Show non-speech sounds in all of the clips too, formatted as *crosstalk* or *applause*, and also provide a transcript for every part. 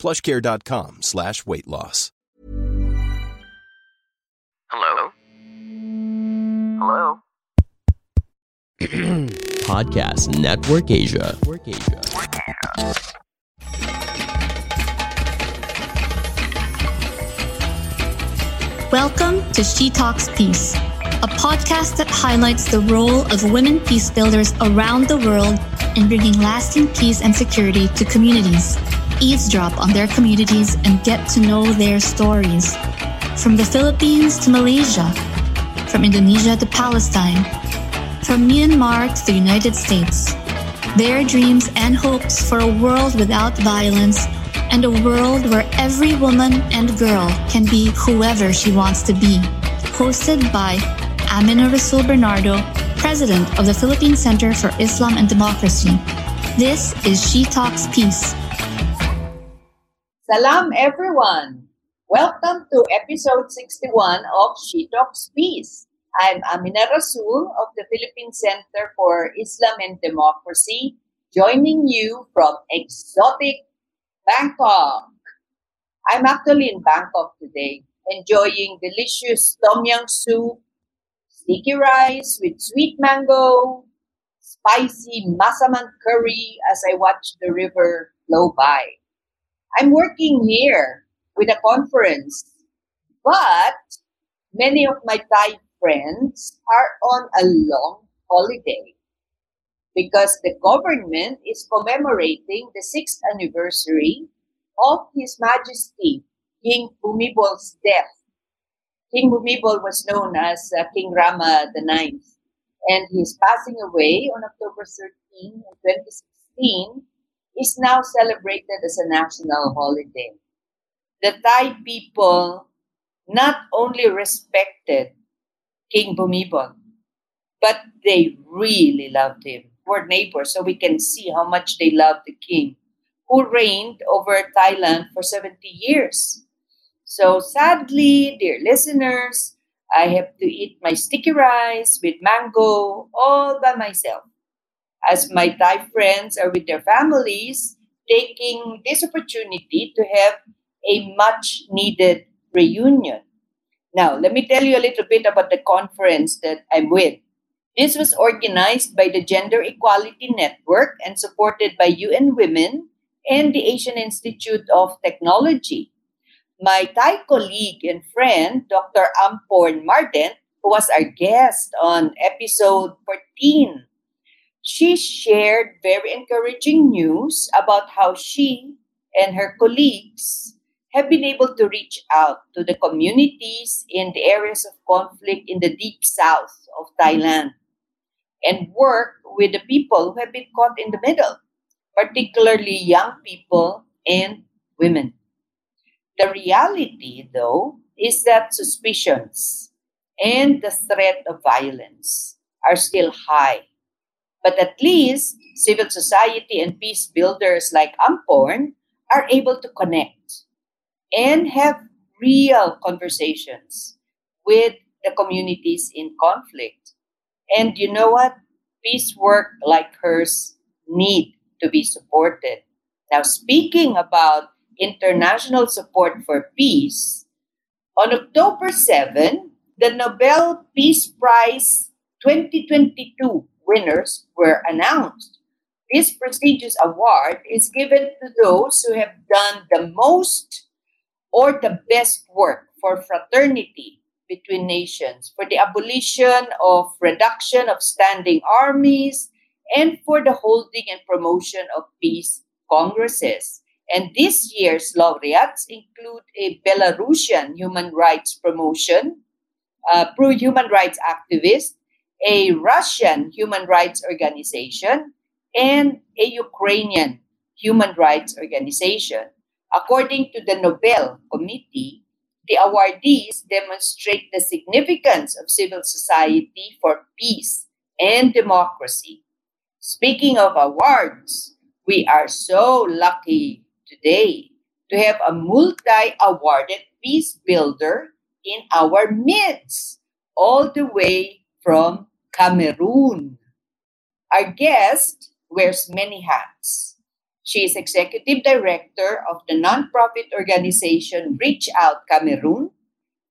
plushcare.com slash weight loss. Hello? Hello? *clears throat* Podcast Network Asia. Welcome to She Talks Peace, a podcast that highlights the role of women peace builders around the world in bringing lasting peace and security to communities. Eavesdrop on their communities and get to know their stories. From the Philippines to Malaysia, from Indonesia to Palestine, from Myanmar to the United States. Their dreams and hopes for a world without violence and a world where every woman and girl can be whoever she wants to be. Hosted by Amina Rasul Bernardo, President of the Philippine Center for Islam and Democracy. This is She Talks Peace. Salam everyone! Welcome to episode 61 of She Talks Peace. I'm Amina Rasul of the Philippine Center for Islam and Democracy, joining you from exotic Bangkok. I'm actually in Bangkok today, enjoying delicious tom yum soup, sticky rice with sweet mango, spicy massaman curry as I watch the river flow by. I'm working here with a conference, but many of my Thai friends are on a long holiday because the government is commemorating the sixth anniversary of His Majesty King Bhumibol's death. King Bhumibol was known as uh, King Rama IX, and his passing away on October 13, 2016 is now celebrated as a national holiday. The Thai people not only respected King Bhumibol, but they really loved him. We're neighbors, so we can see how much they loved the king, who reigned over Thailand for 70 years. So sadly, dear listeners, I have to eat my sticky rice with mango all by myself. As my Thai friends are with their families, taking this opportunity to have a much needed reunion. Now, let me tell you a little bit about the conference that I'm with. This was organized by the Gender Equality Network and supported by UN Women and the Asian Institute of Technology. My Thai colleague and friend, Dr. Amporn Marddent, who was our guest on episode 14, she shared very encouraging news about how she and her colleagues have been able to reach out to the communities in the areas of conflict in the deep south of Thailand and work with the people who have been caught in the middle, particularly young people and women. The reality, though, is that suspicions and the threat of violence are still high. But at least civil society and peace builders like Amporn are able to connect and have real conversations with the communities in conflict. And you know what? Peace work like hers need to be supported. Now, speaking about international support for peace, on October 7, the Nobel Peace Prize 2022 winners were announced. This prestigious award is given to those who have done the most or the best work for fraternity between nations, for the abolition of reduction of standing armies, and for the holding and promotion of peace congresses. And this year's laureates include a Belarusian human rights promotion, uh, a pro human rights activist, a Russian human rights organization, and a Ukrainian human rights organization. According to the Nobel Committee, the awardees demonstrate the significance of civil society for peace and democracy. Speaking of awards, we are so lucky today to have a multi awarded peace builder in our midst, all the way from Cameroon. Our guest wears many hats. She is executive director of the nonprofit organization Reach Out Cameroon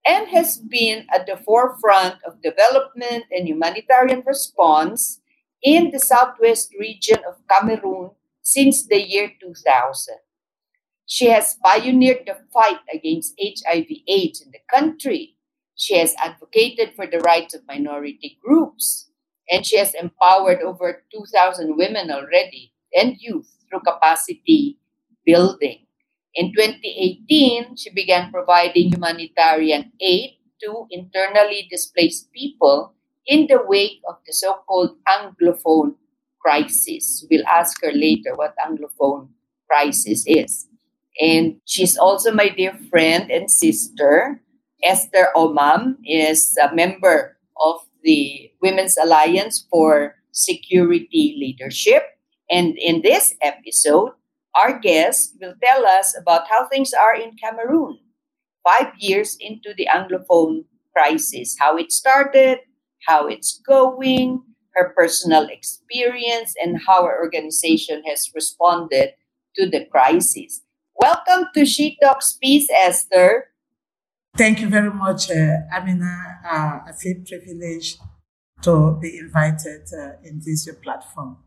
and has been at the forefront of development and humanitarian response in the southwest region of Cameroon since the year 2000. She has pioneered the fight against HIV/AIDS in the country. She has advocated for the rights of minority groups, and she has empowered over 2,000 women already and youth through capacity building. In 2018, she began providing humanitarian aid to internally displaced people in the wake of the so called Anglophone crisis. We'll ask her later what Anglophone crisis is. And she's also my dear friend and sister. Esther Omam is a member of the Women's Alliance for Security Leadership. And in this episode, our guest will tell us about how things are in Cameroon five years into the Anglophone crisis, how it started, how it's going, her personal experience, and how her organization has responded to the crisis. Welcome to She Talks Peace, Esther. Thank you very much, uh, Amina. Uh, I feel privileged to be invited uh, in this your platform.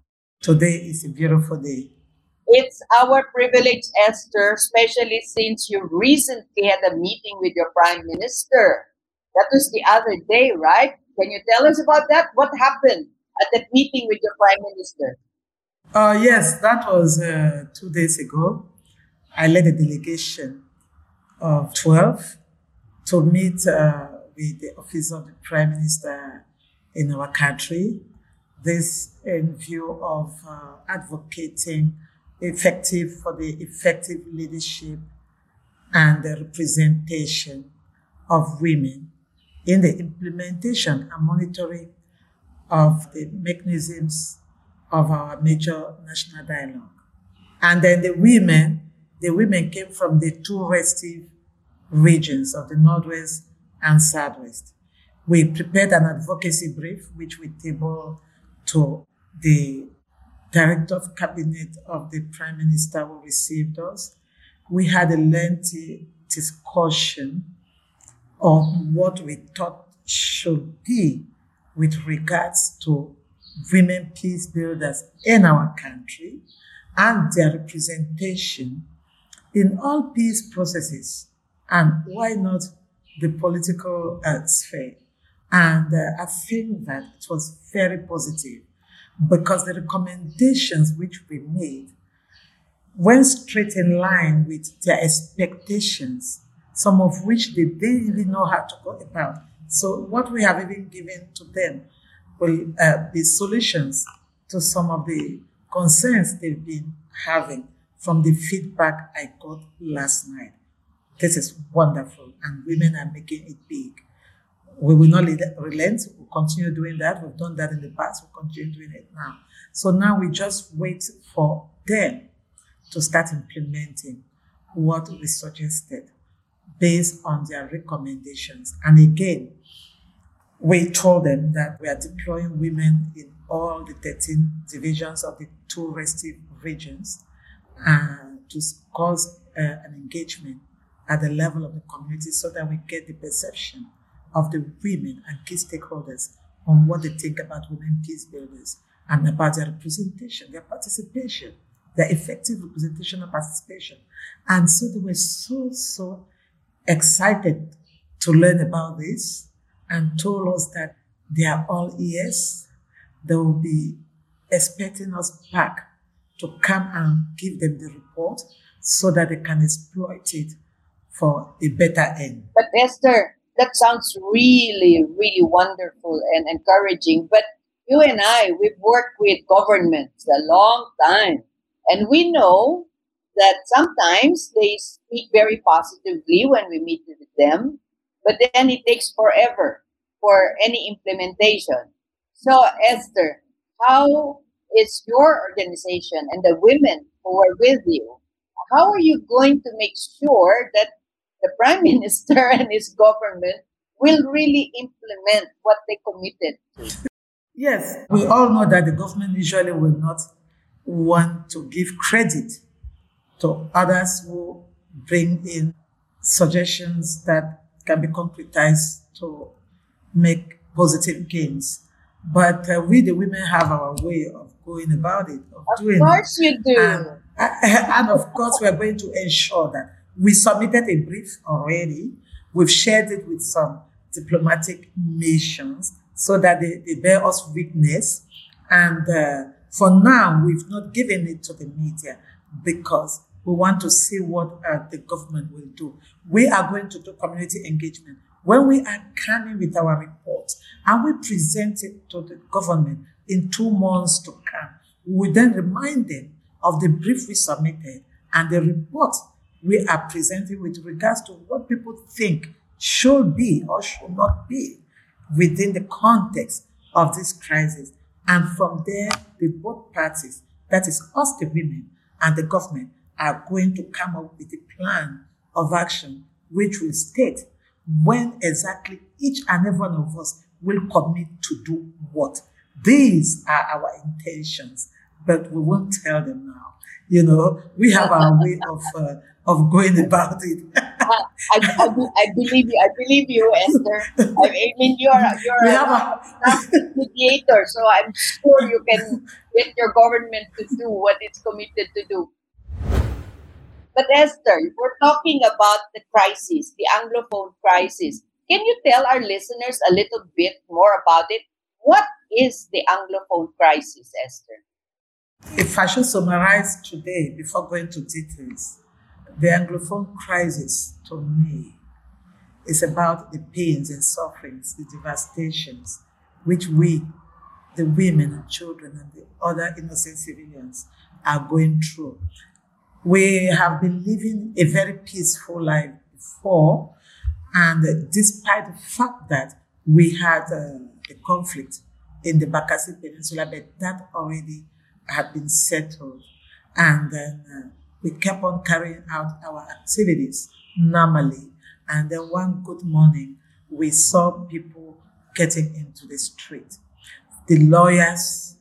Today is a beautiful day. It's our privilege, Esther, especially since you recently had a meeting with your prime minister. That was the other day, right? Can you tell us about that? What happened at that meeting with your prime minister? Uh, yes, that was uh, two days ago. I led a delegation of 12 to meet uh, with the office of the prime minister in our country. This in view of uh, advocating effective for the effective leadership and the representation of women in the implementation and monitoring of the mechanisms of our major national dialogue. And then the women, the women came from the two restive regions of the Northwest and Southwest. We prepared an advocacy brief, which we tabled to the Director of Cabinet of the Prime Minister who received us. We had a lengthy discussion on what we thought should be with regards to women peace builders in our country and their representation in all peace processes and why not the political uh, sphere. And uh, I think that it was very positive because the recommendations which we made went straight in line with their expectations some of which they didn't even know how to go about. So what we have even given to them will uh, be solutions to some of the concerns they've been having from the feedback I got last night. This is wonderful, and women are making it big. We will not relent. We'll continue doing that. We've done that in the past. We'll continue doing it now. So now we just wait for them to start implementing what we suggested based on their recommendations. And again, we told them that we are deploying women in all the 13 divisions of the two restive regions uh, to cause uh, an engagement at the level of the community so that we get the perception of the women and key stakeholders on what they think about women peace builders and about their representation, their participation, their effective representation and participation. And so they were so, so excited to learn about this and told us that they are all ears. They will be expecting us back to come and give them the report so that they can exploit it for a better end. But Esther, that sounds really, really wonderful and encouraging. But you and I, we've worked with governments a long time. And we know that sometimes they speak very positively when we meet with them, but then it takes forever for any implementation. So, Esther, how is your organization and the women who are with you, how are you going to make sure that the Prime *laughs* Minister and his government will really implement what they committed to? Yes, we all know that the government usually will not want to give credit to others who bring in suggestions that can be concretized to make positive gains. But uh, we, the women, have our way of going about it, of, of doing course you do. And, *laughs* and of course, we are going to ensure that we submitted a brief already. We've shared it with some diplomatic missions so that they, they bear us witness. And uh, for now, we've not given it to the media because we want to see what uh, the government will do. We are going to do community engagement. When we are coming with our report and we present it to the government in two months to come, we then remind them of the brief we submitted and the report we are presenting with regards to what people think should be or should not be within the context of this crisis. And from there, the both parties, that is us, the women, and the government, are going to come up with a plan of action which will state when exactly each and every one of us will commit to do what. These are our intentions, but we won't tell them now. You know, we have our way of uh, of going about it. *laughs* I, I, I, believe you. I believe you, Esther. I mean, you're you're *laughs* a, a mediator, so I'm sure you can get your government to do what it's committed to do. But Esther, we're talking about the crisis, the Anglophone crisis. Can you tell our listeners a little bit more about it? What is the Anglophone crisis, Esther? If I should summarize today before going to details, the Anglophone crisis to me is about the pains and sufferings, the devastations which we, the women and children and the other innocent civilians, are going through. We have been living a very peaceful life before, and despite the fact that we had uh, a conflict in the Bakassi Peninsula, but that already had been settled. And then uh, we kept on carrying out our activities normally. And then one good morning, we saw people getting into the street. The lawyers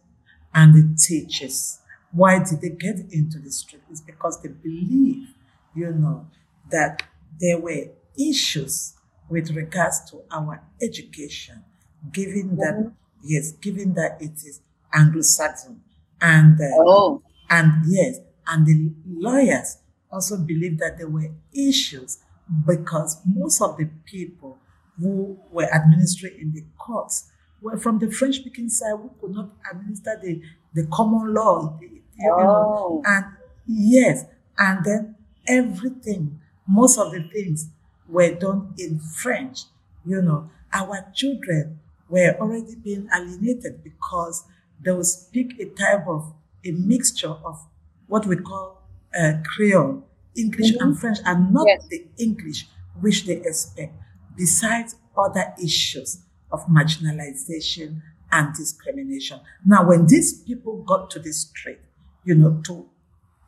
and the teachers. Why did they get into the street? It's because they believe, you know, that there were issues with regards to our education, given that, mm-hmm. yes, given that it is Anglo-Saxon. And, uh, oh. and yes, and the lawyers also believed that there were issues because most of the people who were administering in the courts were from the French speaking side who could not administer the, the common law. You oh. know, and yes, and then everything, most of the things were done in French. You know, our children were already being alienated because they will speak a type of a mixture of what we call uh, Creole, English mm-hmm. and French, and not yes. the English which they expect, besides other issues of marginalization and discrimination. Now, when these people got to the street, you know, to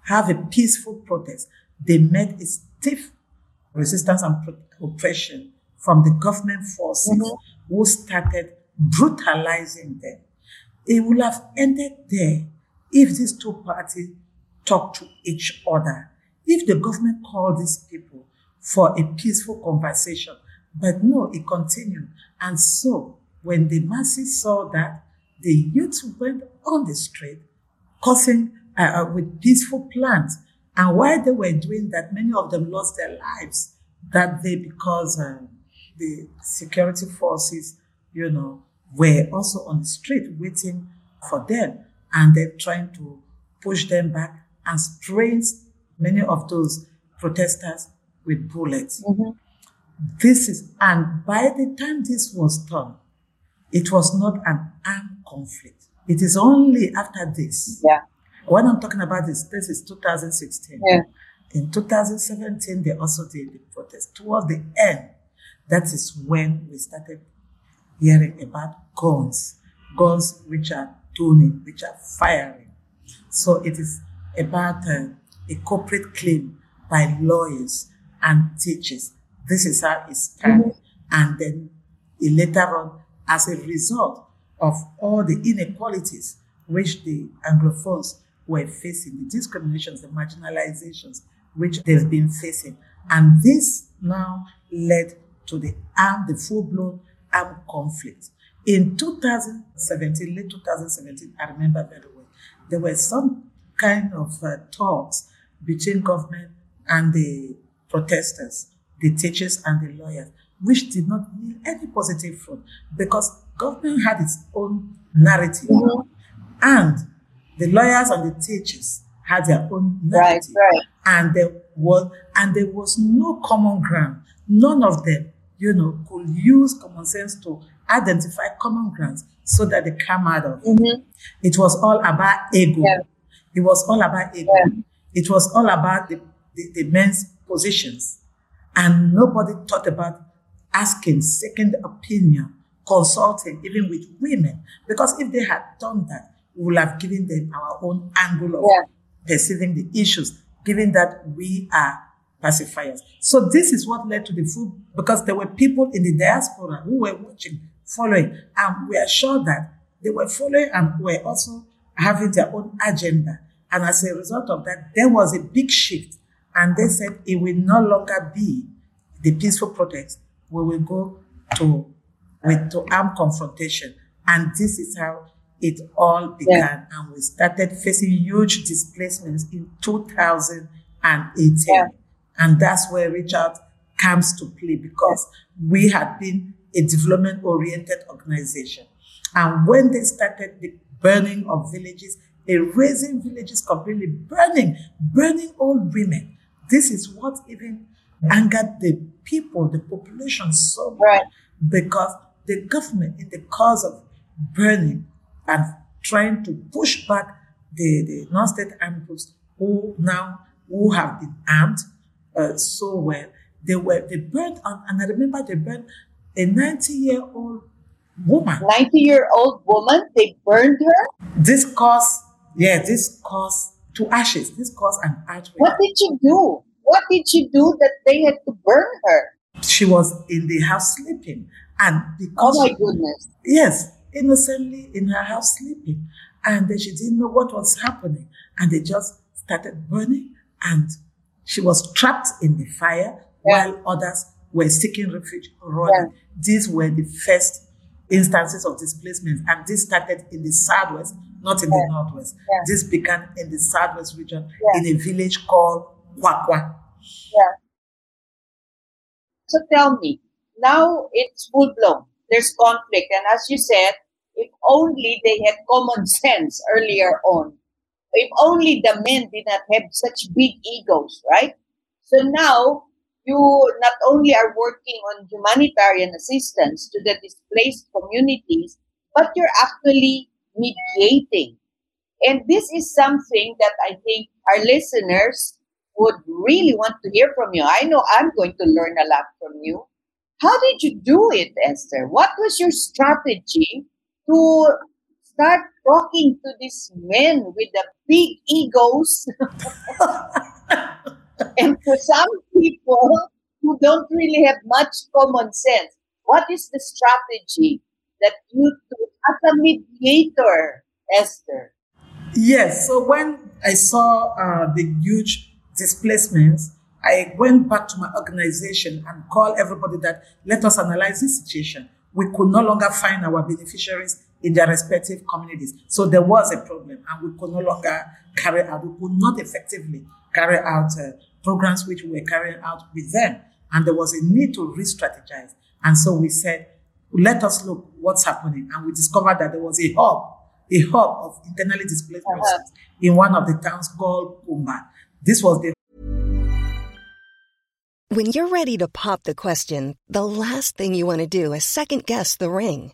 have a peaceful protest, they met a stiff resistance and oppression from the government forces mm-hmm. who started brutalizing them. It would have ended there if these two parties talked to each other. If the government called these people for a peaceful conversation, but no, it continued. And so when the masses saw that, the youth went on the street, causing uh, uh, with peaceful plans. And while they were doing that, many of them lost their lives that day because um, the security forces, you know, were also on the street waiting for them and they're trying to push them back and sprays many of those protesters with bullets. Mm-hmm. This is, and by the time this was done, it was not an armed conflict. It is only after this yeah. When I'm talking about this, this is 2016. Yeah. In 2017, they also did the protest. Towards the end, that is when we started hearing about guns, guns which are tuning, which are firing. So it is about uh, a corporate claim by lawyers and teachers. This is how it started. And then later on, as a result of all the inequalities which the Anglophones were facing, the discriminations, the marginalizations which they've been facing. And this now led to the the full-blown armed conflict. In 2017, late 2017, I remember very well, there were some kind of uh, talks between government and the protesters, the teachers and the lawyers, which did not yield any positive fruit because government had its own narrative Mhm. and the lawyers and the teachers had their own Right, narrative right. and there was and there was no common ground. None of them, you know, could use common sense to identify common grounds so that they come out of. Mhm. It was all about ego. Yeah. It was all about ego. Yeah. It was all about the, the, the men's positions. And nobody thought about asking, second opinion, consulting, even with women. Because if they had done that, we would have given them our own angle of Yeah. perceiving the issues, given that we are pacifiers. So this is what led to the food, because there were people in the diaspora who were watching, following, and we are sure that they were following and were also having their own agenda. And as a result of that, there was a big shift. And they said it will no longer be the peaceful protest. We will go to, with, to armed confrontation. And this is how it all began. And we started facing huge displacements in 2018. Yeah. And that's where Reach Out comes to play because we had been a development oriented organization. And when they started the burning of villages, erasing villages completely, burning, burning old women, this is what even angered the people, the population so much Right. because the government, in the cause of burning and trying to push back the, the non-state armed groups who now who have been armed uh, so well, they were they burned on, and I remember they burned a 90-year-old woman. 90 year old woman, they burned her. This caused, yeah, this caused to ashes. This caused an earthquake. What did she do? What did she do that they had to burn her? She was in the house sleeping, and because. Oh my goodness. Yes, innocently in her house sleeping. And then she didn't know what was happening. And they just started burning. And she was trapped in the fire Yeah. while others were seeking refuge running. These were the first instances of displacement. And this started in the southwest, not in the northwest. Yeah. This began in the southwest region Yeah. in a village called Kwakwa. Yeah. So tell me, now it's full blown. There's conflict. And as you said, if only they had common *laughs* sense earlier on, if only the men did not have such big egos, right? So now you not only are working on humanitarian assistance to the displaced communities, but you're actually mediating. And this is something that I think our listeners would really want to hear from you. I know I'm going to learn a lot from you. How did you do it, Esther? What was your strategy to start talking to these men with the big egos *laughs* and to some people who don't really have much common sense? What is the strategy that you took as a mediator, Esther? Yes. So when I saw uh, the huge displacements, I went back to my organization and called everybody that let us analyze this situation. We could no longer find our beneficiaries in their respective communities. So there was a problem and we could no longer carry out, we could not effectively carry out uh, programs which we were carrying out with them. And there was a need to re-strategize. And so we said, let us look what's happening. And we discovered that there was a hub, a hub of internally displaced Uh-huh. persons in one of the towns called Kumba. This was the When you're ready to pop the question, the last thing you want to do is second guess the ring.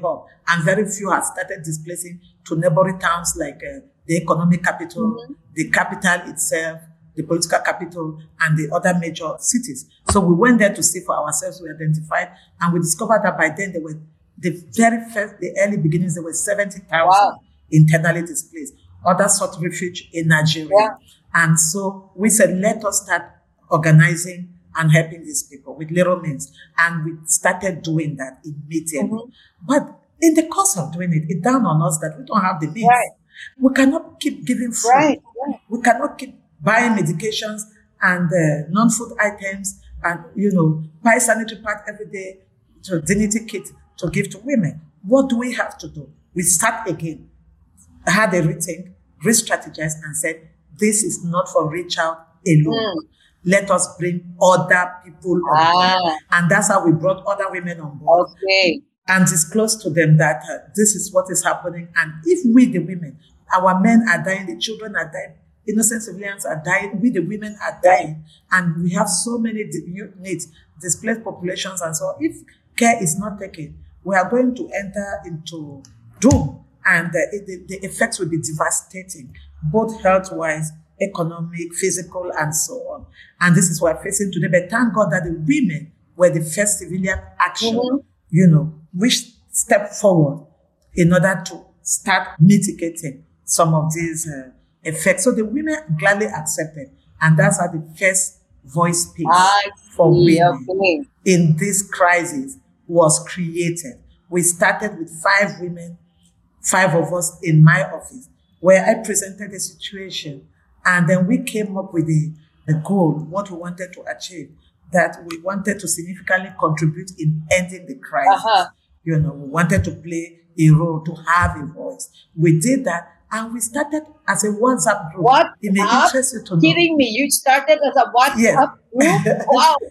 And very few have started displacing to neighboring towns like uh, the economic capital, Mm-hmm. the capital itself, the political capital, and the other major cities. So we went there to see for ourselves. We identified, and we discovered that by then there were the very first, the early beginnings. There were seventy thousand Wow. internally displaced. Others sought refuge in Nigeria, Yeah. and so we said, let us start organizing and helping these people with little means, and we started doing that immediately. Mm-hmm. But in the course of doing it, it dawned on us that we don't have the means. Right. We cannot keep giving food. Right, right. We cannot keep buying medications and uh, non-food items and, you know, buy sanitary pad every day to dignity kit to give to women. What do we have to do? We start again, had a rethink, re-strategized and said, this is not for reach out alone. Let us bring other people on board. Ah. And that's how we brought other women on board Okay. and disclose to them that uh, this is what is happening. And if we, the women, our men are dying, the children are dying, innocent civilians are dying, we, the women, are dying, and we have so many needs, displaced populations, and so on. If care is not taken, we are going to enter into doom, and uh, the, the effects will be devastating, both health wise, economic, physical, and so on. And this is what we're facing today. But thank God that the women were the first civilian action you know, which stepped forward in order to start mitigating some of these uh, effects. So the women gladly accepted, and that's how the first voice piece for women Okay. in this crisis was created. We started with five women, five of us in my office, where I presented the situation, and then we came up with the, the goal, what we wanted to achieve, that we wanted to significantly contribute in ending the crisis. Uh-huh. You know, we wanted to play a role, to have a voice. We did that, and we started as a WhatsApp group. What? It may interest you to know. Kidding me? You started as a WhatsApp Yeah. group? Wow. *laughs*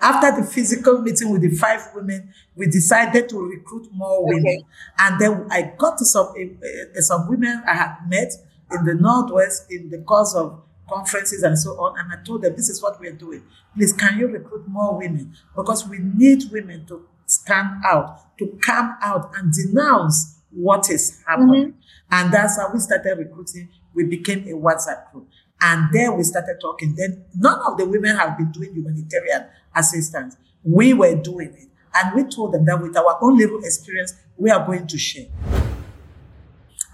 After the physical meeting with the five women, we decided to recruit more women. Okay. And then I got to some, uh, some women I had met in the Northwest in the course of conferences and so on. And I told them, this is what we're doing. Please, can you recruit more women? Because we need women to stand out, to come out and denounce what is happening. Mm-hmm. And that's how we started recruiting. We became a WhatsApp group. And then we started talking. Then none of the women have been doing humanitarian assistance. We were doing it. And we told them that with our own little experience, we are going to share.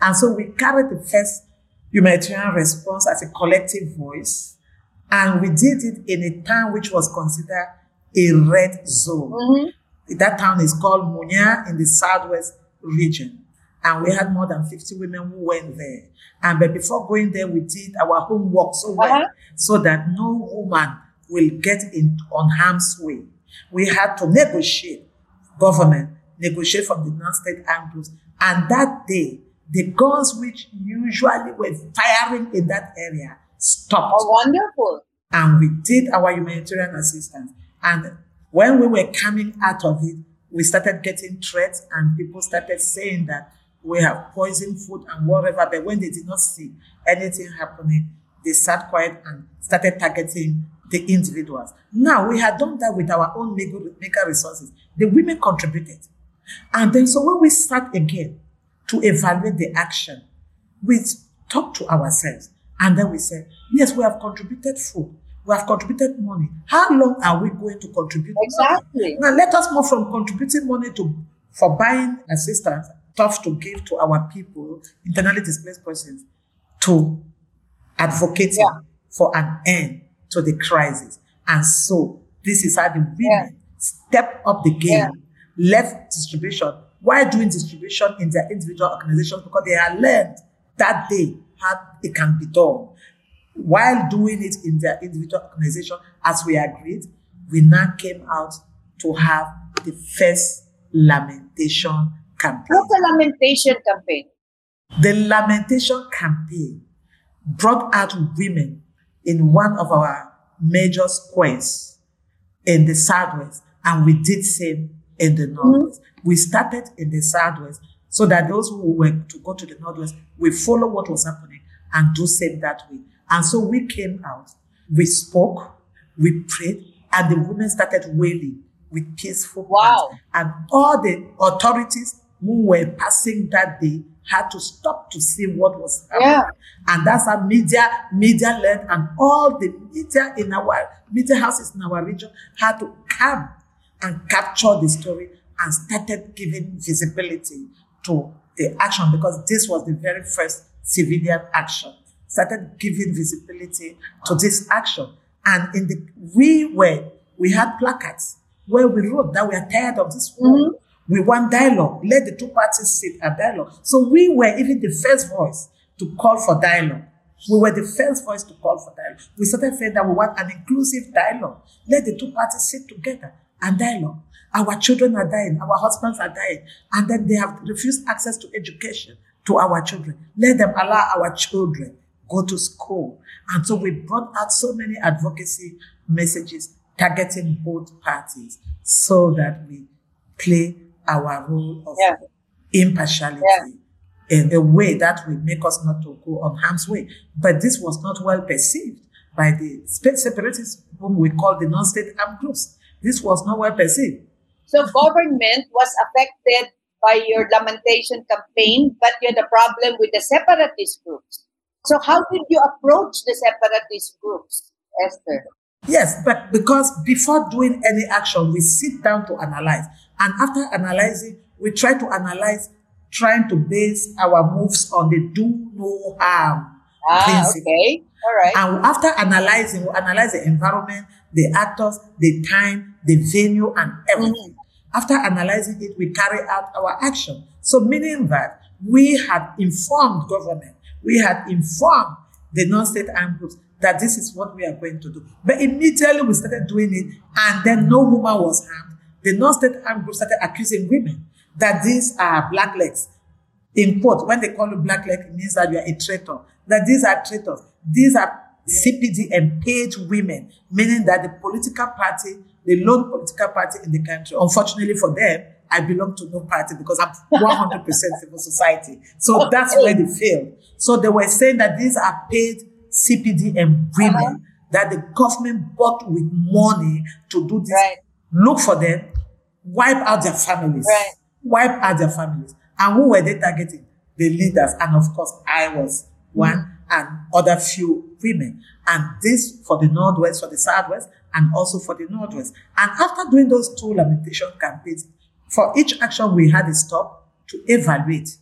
And so we carried the first humanitarian response as a collective voice. And we did it in a town which was considered a red zone. That town is called Munya in the southwest region. And we had more than 50 women who went there. And but before going there, we did our homework so well Uh-huh. so that no woman will get in on harm's way. We had to negotiate government, negotiate from the non-state angles. And that day, the guns which usually were firing in that area stopped Oh, wonderful. and we did our humanitarian assistance. And when we were coming out of it, we started getting threats, and people started saying that we have poisoned food and whatever. But when they did not see anything happening, they sat quiet and started targeting the individuals. Now we had done that with our own mega resources. The women contributed. And then, so when we start again to evaluate the action, we talk to ourselves and then we say, yes, we have contributed food. We have contributed money. How long are we going to contribute? Exactly. Now let us move from contributing money to for buying assistance stuff to give to our people, internally displaced persons, to advocating Yeah. for an end to the crisis. And so this is how the women Yeah. step up the game, Yeah. left distribution, while doing distribution in their individual organizations because they have learned that day how it can be done. While doing it in their individual organization, as we agreed, we now came out to have the first lamentation campaign. What's a lamentation campaign? The lamentation campaign brought out women in one of our major squares in the southwest, and we did same in the mm-hmm. northwest. We started in the southwest so that those who were to go to the northwest, we follow what was happening and do same that way. And so we came out, we spoke, we prayed, and the women started wailing with peaceful Wow. plans. And all the authorities who were passing that day had to stop to see what was happening. Yeah. And that's how media, media led, and all the media in our media houses in our region had to come and capture the story and started giving visibility to the action because this was the very first civilian action. Started giving visibility to this action. And in the we were we had placards where we wrote that we are tired of this war. Mm-hmm. We want dialogue. Let the two parties sit at dialogue. So we were even the first voice to call for dialogue. We were the first voice to call for dialogue. We started saying that we want an inclusive dialogue. Let the two parties sit together and dialogue. Our children are dying. Our husbands are dying. And then they have refused access to education to our children. Let them allow our children go to school. And so we brought out so many advocacy messages targeting both parties so that we play our role of Yeah. impartiality Yeah. in a way that will make us not to go on harm's way. But this was not well perceived by the separatists whom we call the non-state armed groups. This was not well perceived. So government was affected by your lamentation campaign, but you had a problem with the separatist groups. So how did you approach the separatist groups, Esther? Yes, but because before doing any action, we sit down to analyze. And after analyzing, we try to analyze, trying to base our moves on the do no harm Ah, principle. okay. All right. And after analyzing, we analyze the environment, the actors, the time, the venue, and everything. Mm-hmm. After analyzing it, we carry out our action. So meaning that we had informed government, we had informed the non-state armed groups that this is what we are going to do. But immediately we started doing it, and then no woman was harmed. The non-state armed groups started accusing women that these are black legs. In quote, when they call you black leg, it means that you are a traitor. That these are traitors. These are CPDM paid women, meaning that the political party, the lone political party in the country, unfortunately for them, I belong to no party because I'm 100% civil society. So that's where they failed. So they were saying that these are paid CPDM women that the government bought with money to do this. Right. Look for them, wipe out their families, Right. wipe out their families. And who were they targeting? The leaders. And of course, I was one mm. and other few women. And this for the Northwest, for the Southwest, and also for the Northwest. And after doing those two lamentation campaigns, for each action we had a stop to evaluate,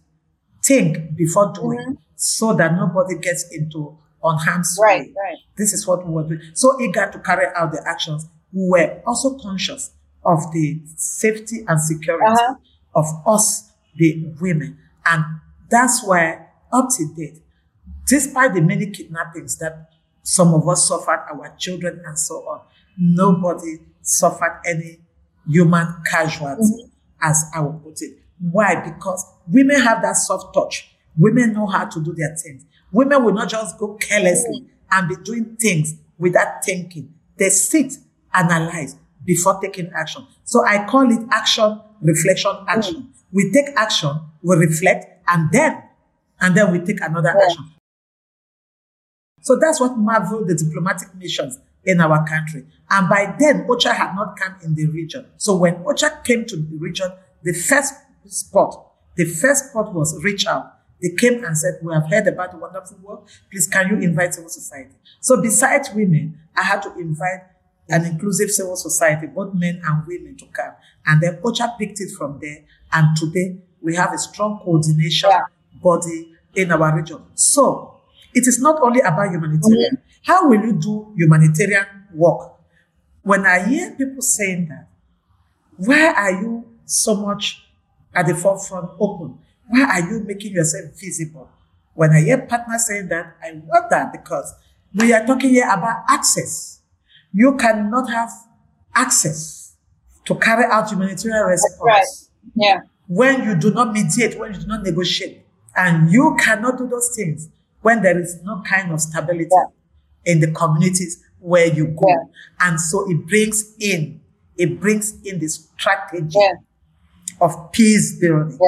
think before doing, so that nobody gets into on harm's Right, way. right. This is what we were doing. So eager to carry out the actions. We were also conscious of the safety and security Uh-huh. of us, the women. And that's why, up to date, despite the many kidnappings that some of us suffered, our children and so on, nobody suffered any human casualty, mm-hmm. as I will put it. Why? Because women have that soft touch. Women know how to do their things. Women will not just go carelessly mm-hmm. and be doing things without thinking. They sit, analyze before taking action. So I call it action, reflection, action. Mm. We take action, we reflect, and then, and then we take another action. So that's what marveled the diplomatic missions in our country. And by then, OCHA had not come in the region. So when OCHA came to the region, the first spot, the first spot was reach out. They came and said, we have heard about the wonderful work. Please, can you invite civil society? So besides women, I had to invite an inclusive civil society, both men and women to come. And then OCHA picked it from there. And today we have a strong coordination Yeah. body in our region. So it is not only about humanitarian. Mm-hmm. How will you do humanitarian work? When I hear people saying that, why are you so much at the forefront open? Why are you making yourself visible? When I hear partners saying that, I wonder because we are talking here about access. You cannot have access to carry out humanitarian response right. Yeah. when you do not mediate, when you do not negotiate. And you cannot do those things when there is no kind of stability Yeah. in the communities where you go. Yeah. And so it brings in, it brings in the strategy Yeah. of peace building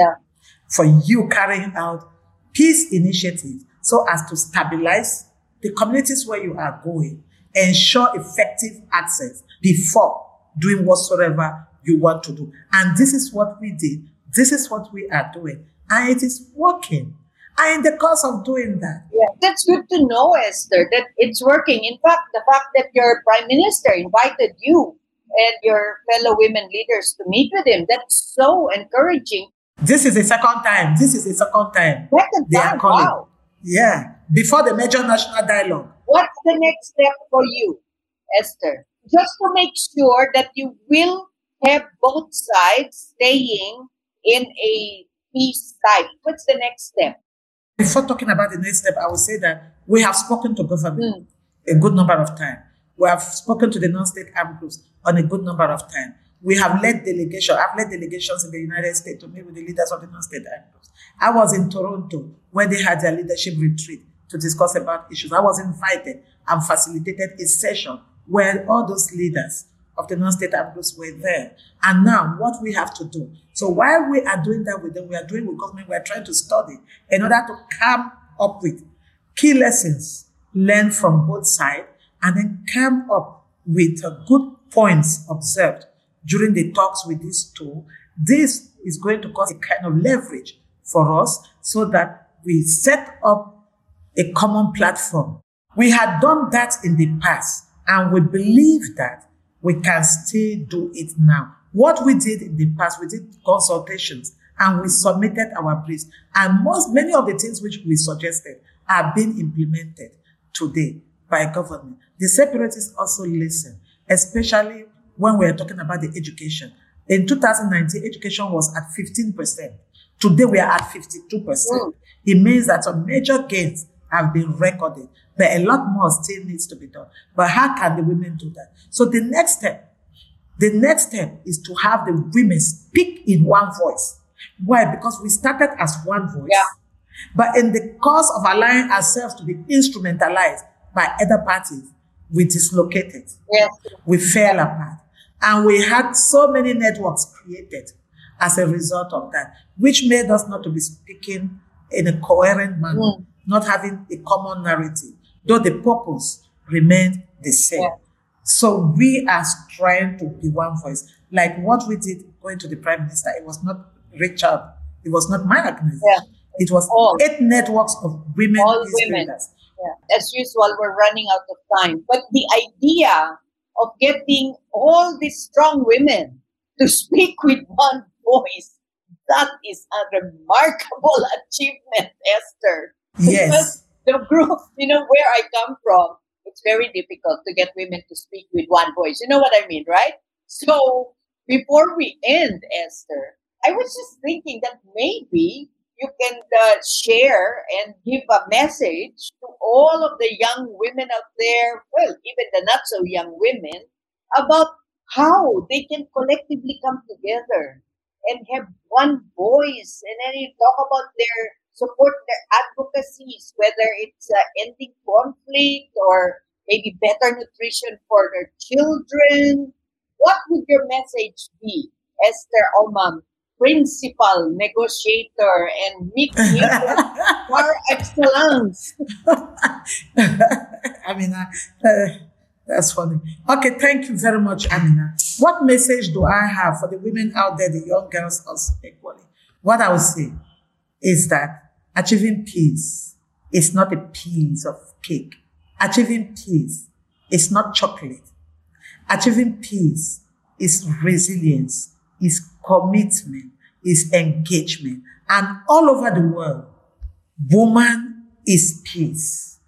for you carrying out peace initiatives so as to stabilize the communities where you are going, ensure effective access before doing whatsoever you want to do. And this is what we did. This is what we are doing. And it is working. And in the course of doing that, Yeah, that's good to know, Esther, that it's working. In fact, the fact that your prime minister invited you and your fellow women leaders to meet with him, that's so encouraging. this is the second time. This is the second time. Second They are time, calling. wow. Yeah. Before the major national dialogue. What's the next step for you, Esther? Just to make sure that you will have both sides staying in a peace type. What's the next step? Before talking about the next step, I will say that we have spoken to government Mm. a good number of times. We have spoken to the non-state armed groups on a good number of times. We have led delegation. I've led delegations in the United States to meet with the leaders of the non-state armed groups. I was in Toronto when they had their leadership retreat to discuss about issues. I was invited and facilitated a session where all those leaders of the non-state armed groups were there. And now what we have to do. So while we are doing that with them, we are doing with government, we are trying to study in order to come up with key lessons learned from both sides and then come up with good points observed during the talks with these two. This is going to cause a kind of leverage for us so that we set up a common platform. We had done that in the past and we believe that we can still do it now. What we did in the past, we did consultations and we submitted our briefs and most, many of the things which we suggested are being implemented today by government. The separatists also listen, especially when we're talking about the education. In 2019, education was at 15%. Today we are at 52%. Mm. It means that some major gains have been recorded, but a lot more still needs to be done. But how can the women do that? So the next step, the next step is to have the women speak in one voice. Why? Because we started as one voice. Yeah. But in the course of allowing ourselves to be instrumentalized by other parties, we dislocated Yes. we fell apart. And we had so many networks created as a result of that, which made us not to be speaking in a coherent manner, Mm. not having a common narrative, though the purpose remained the same. Yeah. So we are trying to be one voice. Like what we did going to the prime minister, it was not Reach Out, it was not my organization. Yeah. It was All. eight networks of women All women. Yeah. As usual, we're running out of time. But the idea of getting all these strong women to speak with one voice, that is a remarkable *laughs* achievement, Esther. Yes. The group, you know, where I come from, it's very difficult to get women to speak with one voice. You know what I mean, right? So before we end, Esther, I was just thinking that maybe you can uh, share and give a message to all of the young women out there, well, even the not so young women, about how they can collectively come together and have one voice and then you talk about their support their advocacies, whether it's uh, ending conflict or maybe better nutrition for their children. What would your message be, Esther Omam, principal, negotiator, and meet *laughs* par excellence? *laughs* Amina, uh, that's funny. Okay, thank you very much, Amina. What message do I have for the women out there, the young girls also equally? What I would say is that achieving peace is not a piece of cake. Achieving peace is not chocolate. Achieving peace is resilience, is commitment, is engagement. And all over the world, woman is peace.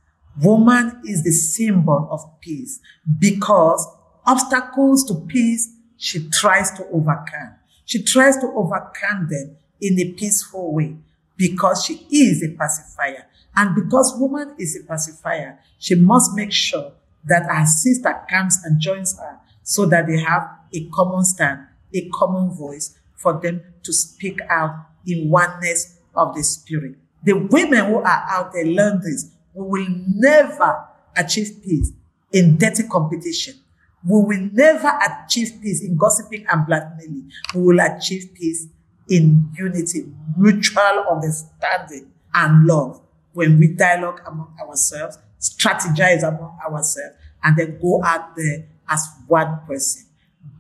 Woman is the symbol of peace because obstacles to peace she tries to overcome. She tries to overcome them in a peaceful way because she is a pacifier. And because woman is a pacifier, she must make sure that her sister comes and joins her so that they have a common stand, a common voice for them to speak out in oneness of the spirit. The women who are out there learn this. We will never achieve peace in dirty competition. We will never achieve peace in gossiping and blackmailing. We will achieve peace in unity, mutual understanding, and love when we dialogue among ourselves, strategize among ourselves, and then go out there as one person.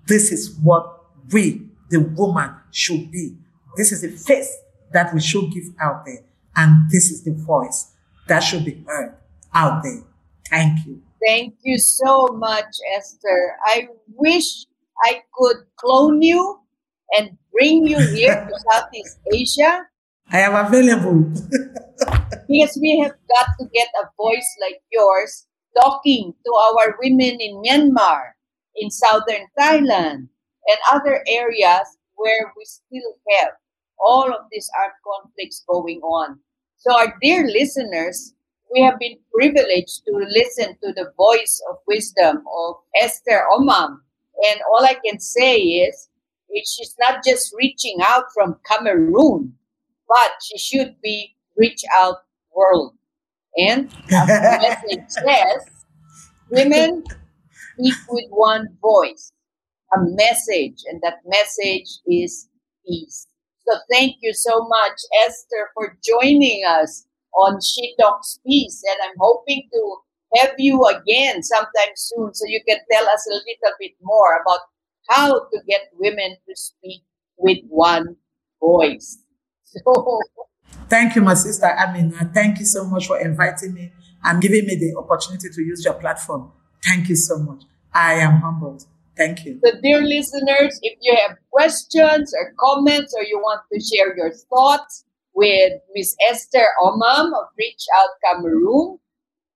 This is what we, the woman, should be. This is the face that we should give out there. And this is the voice that should be heard out there. Thank you. Thank you so much, Esther. I wish I could clone you and bring you here to Southeast Asia. I am available. because we have got to get a voice like yours talking to our women in Myanmar, in southern Thailand, and other areas where we still have all of these armed conflicts going on. So, our dear listeners, we have been privileged to listen to the voice of wisdom of Esther Omam. And all I can say is, she's not just reaching out from Cameroon, but she should be reach out world. And as the message says, women speak with one voice, a message, and that message is peace. So thank you so much, Esther, for joining us on She Talks Peace. And I'm hoping to have you again sometime soon so you can tell us a little bit more about how to get women to speak with one voice. So Thank you, my sister Amina. Thank you so much for inviting me and giving me the opportunity to use your platform. Thank you so much. I am humbled. Thank you. So, dear listeners, if you have questions or comments or you want to share your thoughts with Miss Esther Omam of Reach Out Cameroon,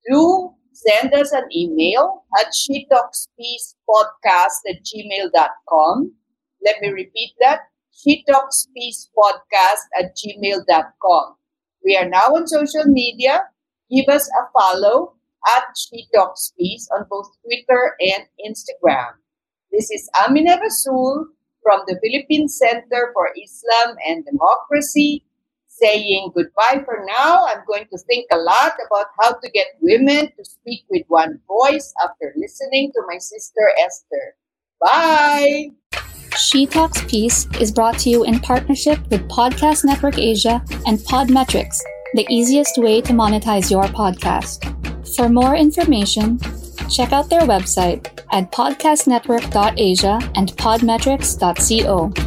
do send us an email at shetalkspeacepodcast at gmail.com. Let me repeat that she Talks Peace Podcast at gmail.com. We are now on social media. Give us a follow at She Talks Peace on both Twitter and Instagram. This is Amina Rasul from the Philippine Center for Islam and Democracy saying goodbye for now. I'm going to think a lot about how to get women to speak with one voice after listening to my sister Esther. Bye. She Talks Peace is brought to you in partnership with Podcast Network Asia and Podmetrics, the easiest way to monetize your podcast. For more information, check out their website at podcastnetwork.asia and podmetrics.co.